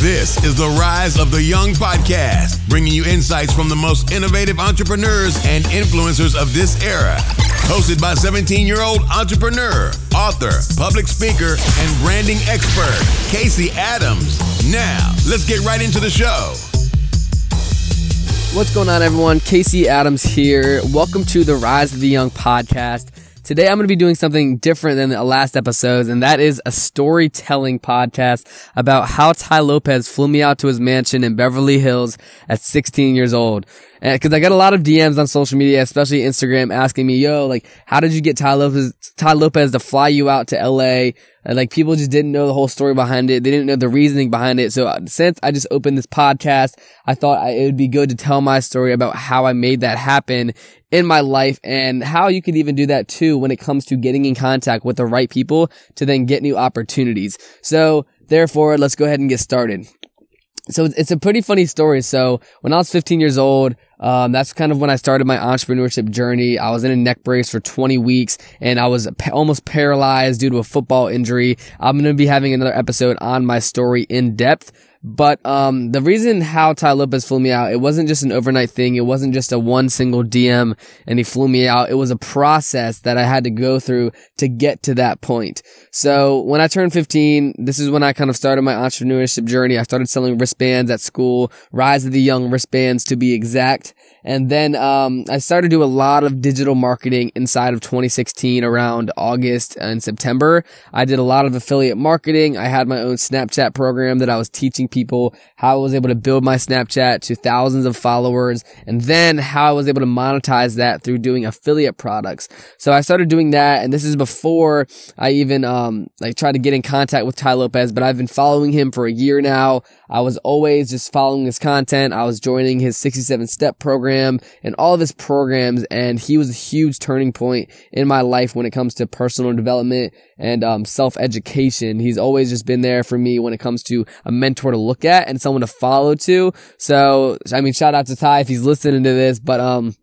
This is the Rise of the Young podcast, bringing you insights from the most innovative entrepreneurs and influencers of this era. Hosted by 17 year old entrepreneur, author, public speaker, and branding expert, Casey Adams. Now, let's get right into the show. What's going on, everyone? Casey Adams here. Welcome to the Rise of the Young podcast. Today I'm going to be doing something different than the last episodes, and that is a storytelling podcast about how Tai Lopez flew me out to his mansion in Beverly Hills at 16 years old. And cause I got a lot of DMs on social media, especially Instagram asking me, yo, like, how did you get Tai Lopez, Tai Lopez to fly you out to LA? And like people just didn't know the whole story behind it. They didn't know the reasoning behind it. So uh, since I just opened this podcast, I thought it would be good to tell my story about how I made that happen in my life and how you can even do that too when it comes to getting in contact with the right people to then get new opportunities. So therefore, let's go ahead and get started. So it's a pretty funny story. So when I was 15 years old, um, that's kind of when I started my entrepreneurship journey. I was in a neck brace for 20 weeks and I was pa- almost paralyzed due to a football injury. I'm going to be having another episode on my story in depth. But um, the reason how Tai Lopez flew me out, it wasn't just an overnight thing. It wasn't just a one single DM and he flew me out. It was a process that I had to go through to get to that point. So when I turned 15, this is when I kind of started my entrepreneurship journey. I started selling wristbands at school, Rise of the Young wristbands to be exact. And then um, I started to do a lot of digital marketing inside of 2016 around August and September. I did a lot of affiliate marketing. I had my own Snapchat program that I was teaching people how I was able to build my Snapchat to thousands of followers and then how I was able to monetize that through doing affiliate products. So I started doing that and this is before I even um like tried to get in contact with Tai Lopez, but I've been following him for a year now. I was always just following his content. I was joining his 67 step program and all of his programs. And he was a huge turning point in my life when it comes to personal development and um, self education. He's always just been there for me when it comes to a mentor to look at and someone to follow to. So, I mean, shout out to Tai if he's listening to this, but, um,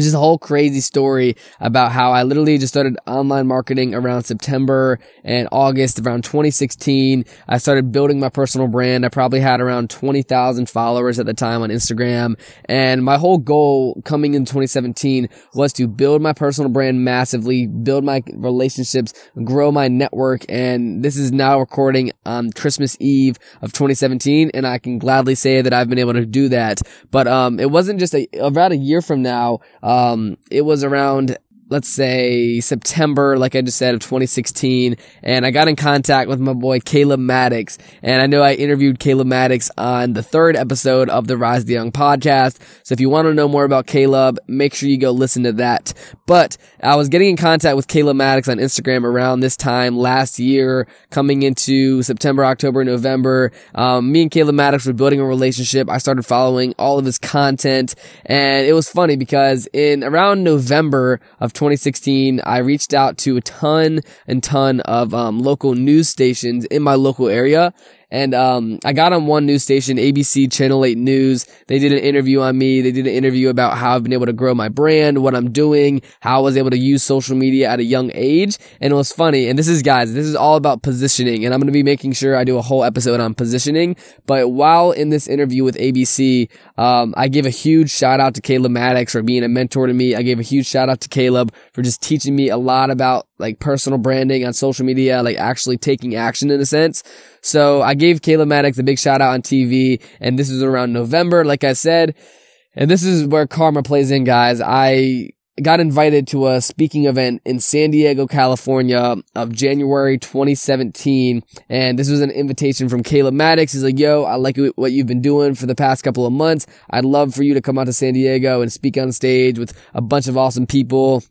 just a whole crazy story about how I literally just started online marketing around September and August around 2016. I started building my personal brand. I probably had around 20,000 followers at the time on Instagram. And my whole goal coming in 2017 was to build my personal brand massively, build my relationships, grow my network. And this is now recording on Christmas Eve of 2017. And I can gladly say that I've been able to do that. But, um, it wasn't just a, about a year from now. Um, it was around let's say September, like I just said, of 2016. And I got in contact with my boy Caleb Maddix. And I know I interviewed Caleb Maddix on the third episode of the Rise the Young podcast. So if you want to know more about Caleb, make sure you go listen to that. But I was getting in contact with Caleb Maddix on Instagram around this time last year, coming into September, October, November. Um, me and Caleb Maddix were building a relationship. I started following all of his content and it was funny because in around November of 2016, I reached out to a ton and ton of um, local news stations in my local area and um, I got on one news station, ABC Channel 8 News. They did an interview on me. They did an interview about how I've been able to grow my brand, what I'm doing, how I was able to use social media at a young age. And it was funny. And this is, guys, this is all about positioning. And I'm going to be making sure I do a whole episode on positioning. But while in this interview with ABC, um, I gave a huge shout out to Caleb Maddix for being a mentor to me. I gave a huge shout out to Caleb for just teaching me a lot about like personal branding on social media, like actually taking action in a sense. So I gave Caleb Maddix a big shout out on TV and this is around November, like I said. And this is where karma plays in, guys. I got invited to a speaking event in San Diego, California of January 2017. And this was an invitation from Caleb Maddix. He's like, yo, I like what you've been doing for the past couple of months. I'd love for you to come out to San Diego and speak on stage with a bunch of awesome people.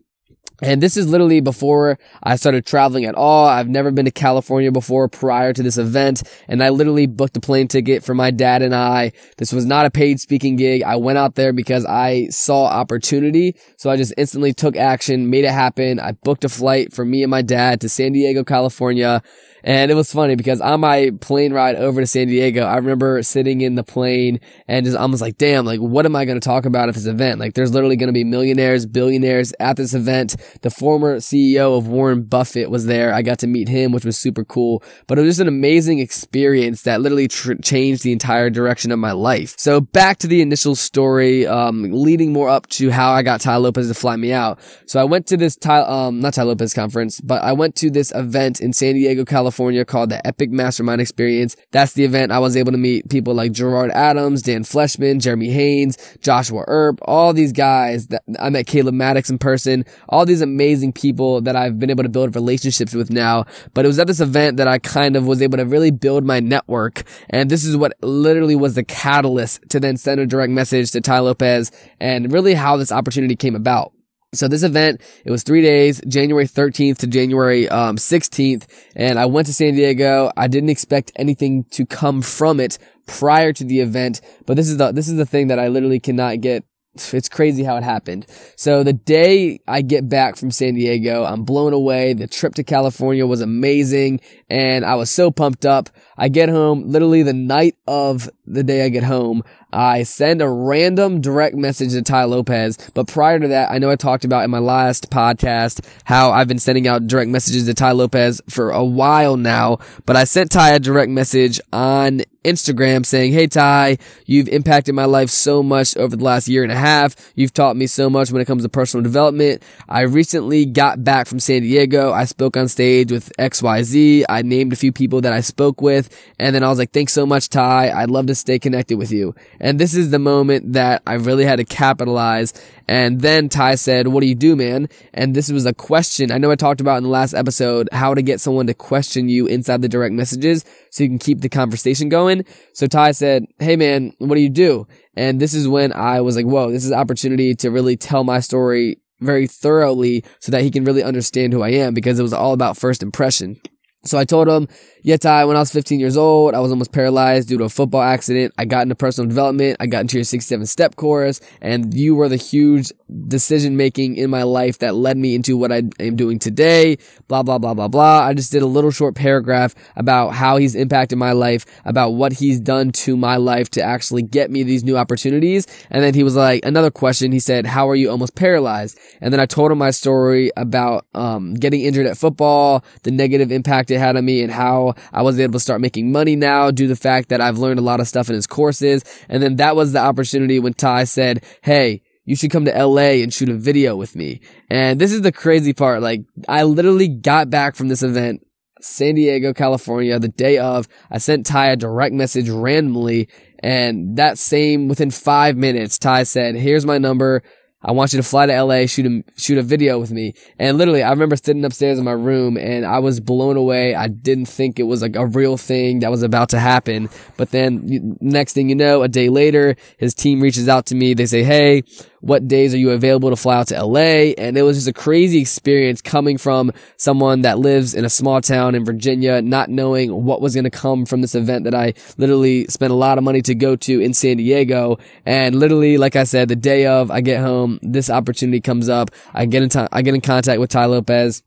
And this is literally before I started traveling at all. I've never been to California before prior to this event. And I literally booked a plane ticket for my dad and I. This was not a paid speaking gig. I went out there because I saw opportunity. So I just instantly took action, made it happen. I booked a flight for me and my dad to San Diego, California. And it was funny because on my plane ride over to San Diego, I remember sitting in the plane and just almost like, damn, like, what am I going to talk about at this event? Like, there's literally going to be millionaires, billionaires at this event. The former CEO of Warren Buffett was there. I got to meet him, which was super cool, but it was just an amazing experience that literally tr- changed the entire direction of my life. So back to the initial story, um, leading more up to how I got Tai Lopez to fly me out. So I went to this Tai, um, not Tai Lopez conference, but I went to this event in San Diego, California California called the Epic Mastermind Experience. That's the event I was able to meet people like Gerard Adams, Dan Fleyshman, Jeremy Haynes, Joshua Earp, all these guys that I met Caleb Maddix in person, all these amazing people that I've been able to build relationships with now. But it was at this event that I kind of was able to really build my network. And this is what literally was the catalyst to then send a direct message to Tai Lopez and really how this opportunity came about. So this event, it was three days, January 13th to January um, 16th, and I went to San Diego. I didn't expect anything to come from it prior to the event, but this is the this is the thing that I literally cannot get it's crazy how it happened. So the day I get back from San Diego, I'm blown away. The trip to California was amazing and I was so pumped up. I get home literally the night of the day I get home. I send a random direct message to Tai Lopez. But prior to that, I know I talked about in my last podcast how I've been sending out direct messages to Tai Lopez for a while now. But I sent Tai a direct message on Instagram saying, Hey Tai, you've impacted my life so much over the last year and a half. You've taught me so much when it comes to personal development. I recently got back from San Diego. I spoke on stage with XYZ. I named a few people that I spoke with. And then I was like, thanks so much, Tai. I'd love to stay connected with you. And this is the moment that I really had to capitalize. And then Tai said, what do you do, man? And this was a question. I know I talked about in the last episode how to get someone to question you inside the direct messages so you can keep the conversation going. So Tai said, Hey man, what do you do? And this is when I was like, whoa, this is opportunity to really tell my story very thoroughly so that he can really understand who I am because it was all about first impression. So I told him, yeah, when I was 15 years old, I was almost paralyzed due to a football accident. I got into personal development. I got into your 67 step course and you were the huge decision making in my life that led me into what I am doing today. Blah, blah, blah, blah, blah. I just did a little short paragraph about how he's impacted my life, about what he's done to my life to actually get me these new opportunities. And then he was like, another question. He said, how are you almost paralyzed? And then I told him my story about, um, getting injured at football, the negative impact it had on me and how I was able to start making money now due to the fact that I've learned a lot of stuff in his courses. And then that was the opportunity when Tai said, Hey, you should come to LA and shoot a video with me. And this is the crazy part. Like, I literally got back from this event, San Diego, California, the day of. I sent Tai a direct message randomly. And that same, within five minutes, Tai said, here's my number. I want you to fly to LA, shoot a, shoot a video with me. And literally, I remember sitting upstairs in my room and I was blown away. I didn't think it was like a real thing that was about to happen. But then next thing you know, a day later, his team reaches out to me. They say, Hey, what days are you available to fly out to LA? And it was just a crazy experience coming from someone that lives in a small town in Virginia, not knowing what was going to come from this event that I literally spent a lot of money to go to in San Diego. And literally, like I said, the day of I get home, this opportunity comes up. I get in I get in contact with Tai Lopez.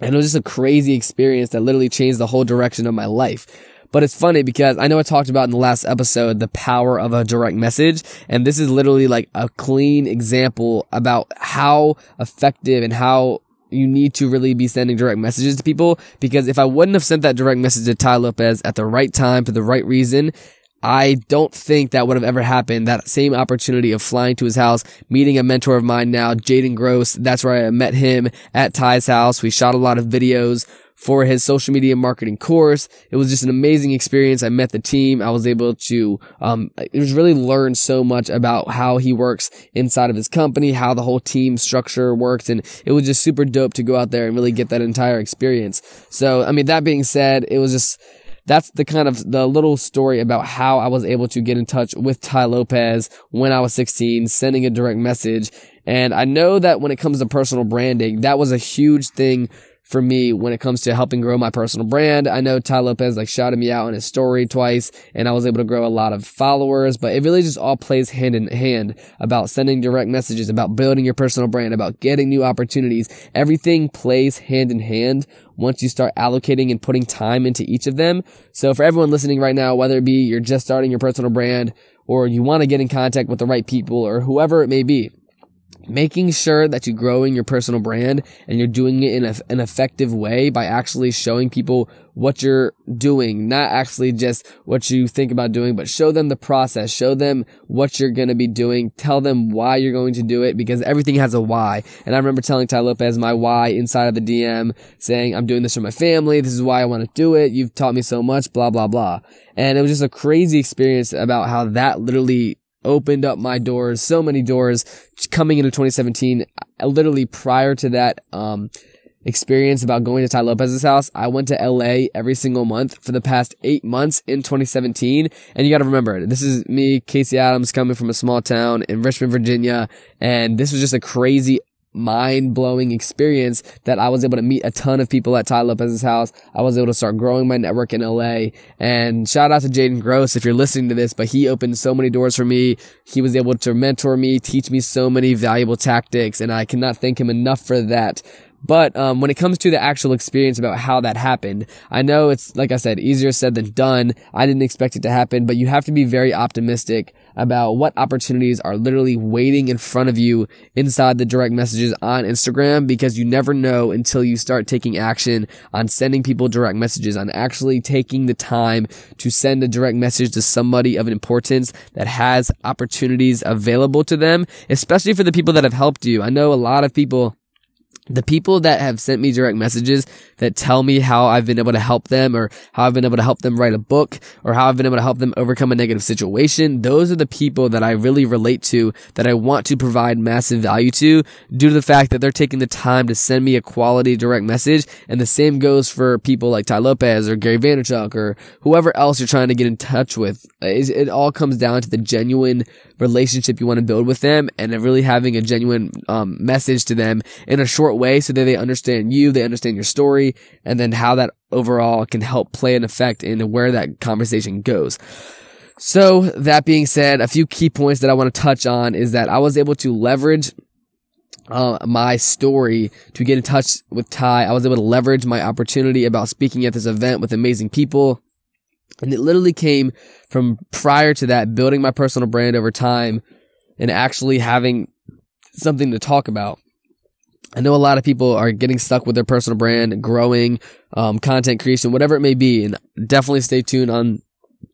And it was just a crazy experience that literally changed the whole direction of my life. But it's funny because I know I talked about in the last episode the power of a direct message. And this is literally like a clean example about how effective and how you need to really be sending direct messages to people because if I wouldn't have sent that direct message to Tai Lopez at the right time for the right reason, I don't think that would have ever happened. That same opportunity of flying to his house, meeting a mentor of mine now, Jaden Gross. That's where I met him at Tai's house. We shot a lot of videos for his social media marketing course. It was just an amazing experience. I met the team. I was able to, um, it was really learn so much about how he works inside of his company, how the whole team structure works. And it was just super dope to go out there and really get that entire experience. So, I mean, that being said, it was just, that's the kind of the little story about how I was able to get in touch with Tai Lopez when I was 16, sending a direct message. And I know that when it comes to personal branding, that was a huge thing for me when it comes to helping grow my personal brand. I know Tai Lopez like shouted me out in his story twice and I was able to grow a lot of followers, but it really just all plays hand in hand about sending direct messages, about building your personal brand, about getting new opportunities. Everything plays hand in hand once you start allocating and putting time into each of them. So for everyone listening right now, whether it be you're just starting your personal brand or you want to get in contact with the right people or whoever it may be, making sure that you're growing your personal brand and you're doing it in a, an effective way by actually showing people what you're doing, not actually just what you think about doing, but show them the process, show them what you're going to be doing, tell them why you're going to do it because everything has a why. And I remember telling Tai Lopez my why inside of the DM saying, I'm doing this for my family. This is why I want to do it. You've taught me so much, blah, blah, blah. And it was just a crazy experience about how that literally opened up my doors, so many doors coming into 2017. Literally prior to that, um, experience about going to Tai Lopez's house, I went to LA every single month for the past eight months in 2017. And you got to remember, this is me, Casey Adams, coming from a small town in Richmond, Virginia. And this was just a crazy mind blowing experience that I was able to meet a ton of people at Tai Lopez's house. I was able to start growing my network in LA. And shout out to Jaden Gross if you're listening to this, but he opened so many doors for me. He was able to mentor me, teach me so many valuable tactics, and I cannot thank him enough for that. But um, when it comes to the actual experience about how that happened, I know it's like I said, easier said than done. I didn't expect it to happen, but you have to be very optimistic about what opportunities are literally waiting in front of you inside the direct messages on Instagram because you never know until you start taking action on sending people direct messages, on actually taking the time to send a direct message to somebody of importance that has opportunities available to them, especially for the people that have helped you. I know a lot of people the people that have sent me direct messages that tell me how I've been able to help them or how I've been able to help them write a book or how I've been able to help them overcome a negative situation. Those are the people that I really relate to that I want to provide massive value to due to the fact that they're taking the time to send me a quality direct message. And the same goes for people like Tai Lopez or Gary Vaynerchuk or whoever else you're trying to get in touch with. It all comes down to the genuine relationship you want to build with them and really having a genuine um, message to them in a short way so that they understand you, they understand your story, and then how that overall can help play an effect in where that conversation goes. So that being said, a few key points that I want to touch on is that I was able to leverage uh, my story to get in touch with Tai. I was able to leverage my opportunity about speaking at this event with amazing people. And it literally came from prior to that, building my personal brand over time and actually having something to talk about. I know a lot of people are getting stuck with their personal brand, growing, um, content creation, whatever it may be. And definitely stay tuned on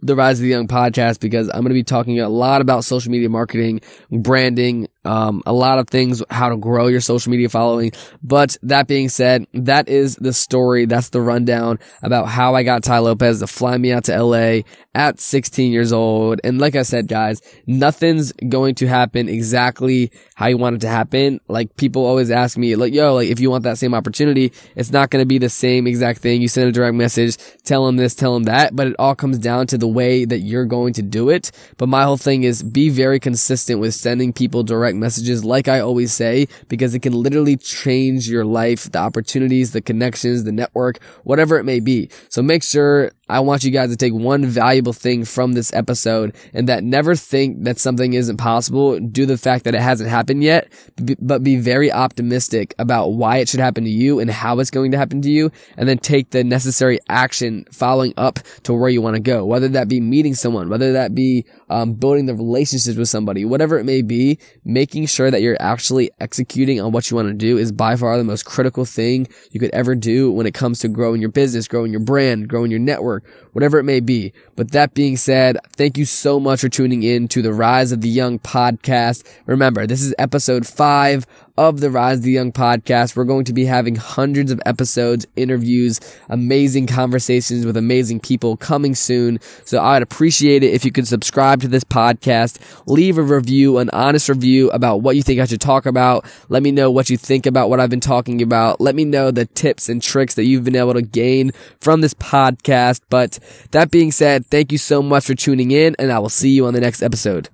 the Rise of the Young podcast because I'm going to be talking a lot about social media marketing, branding, um, a lot of things, how to grow your social media following. But that being said, that is the story. That's the rundown about how I got Tai Lopez to fly me out to LA at 16 years old. And like I said, guys, nothing's going to happen exactly how you want it to happen. Like people always ask me, like, yo, like if you want that same opportunity, it's not going to be the same exact thing. You send a direct message, tell them this, tell them that, but it all comes down to the way that you're going to do it. But my whole thing is be very consistent with sending people direct direct messages, like I always say, because it can literally change your life, the opportunities, the connections, the network, whatever it may be. So make sure I want you guys to take one valuable thing from this episode and that never think that something isn't possible due to the fact that it hasn't happened yet, but be very optimistic about why it should happen to you and how it's going to happen to you and then take the necessary action following up to where you want to go. Whether that be meeting someone, whether that be um, building the relationships with somebody, whatever it may be, making sure that you're actually executing on what you want to do is by far the most critical thing you could ever do when it comes to growing your business, growing your brand, growing your network, whatever it may be. But that being said, thank you so much for tuning in to the Rise of the Young podcast. Remember, this is episode five of the Rise of the Young podcast. We're going to be having hundreds of episodes, interviews, amazing conversations with amazing people coming soon. So I'd appreciate it if you could subscribe to this podcast, leave a review, an honest review about what you think I should talk about. Let me know what you think about what I've been talking about. Let me know the tips and tricks that you've been able to gain from this podcast. But that being said, thank you so much for tuning in and I will see you on the next episode.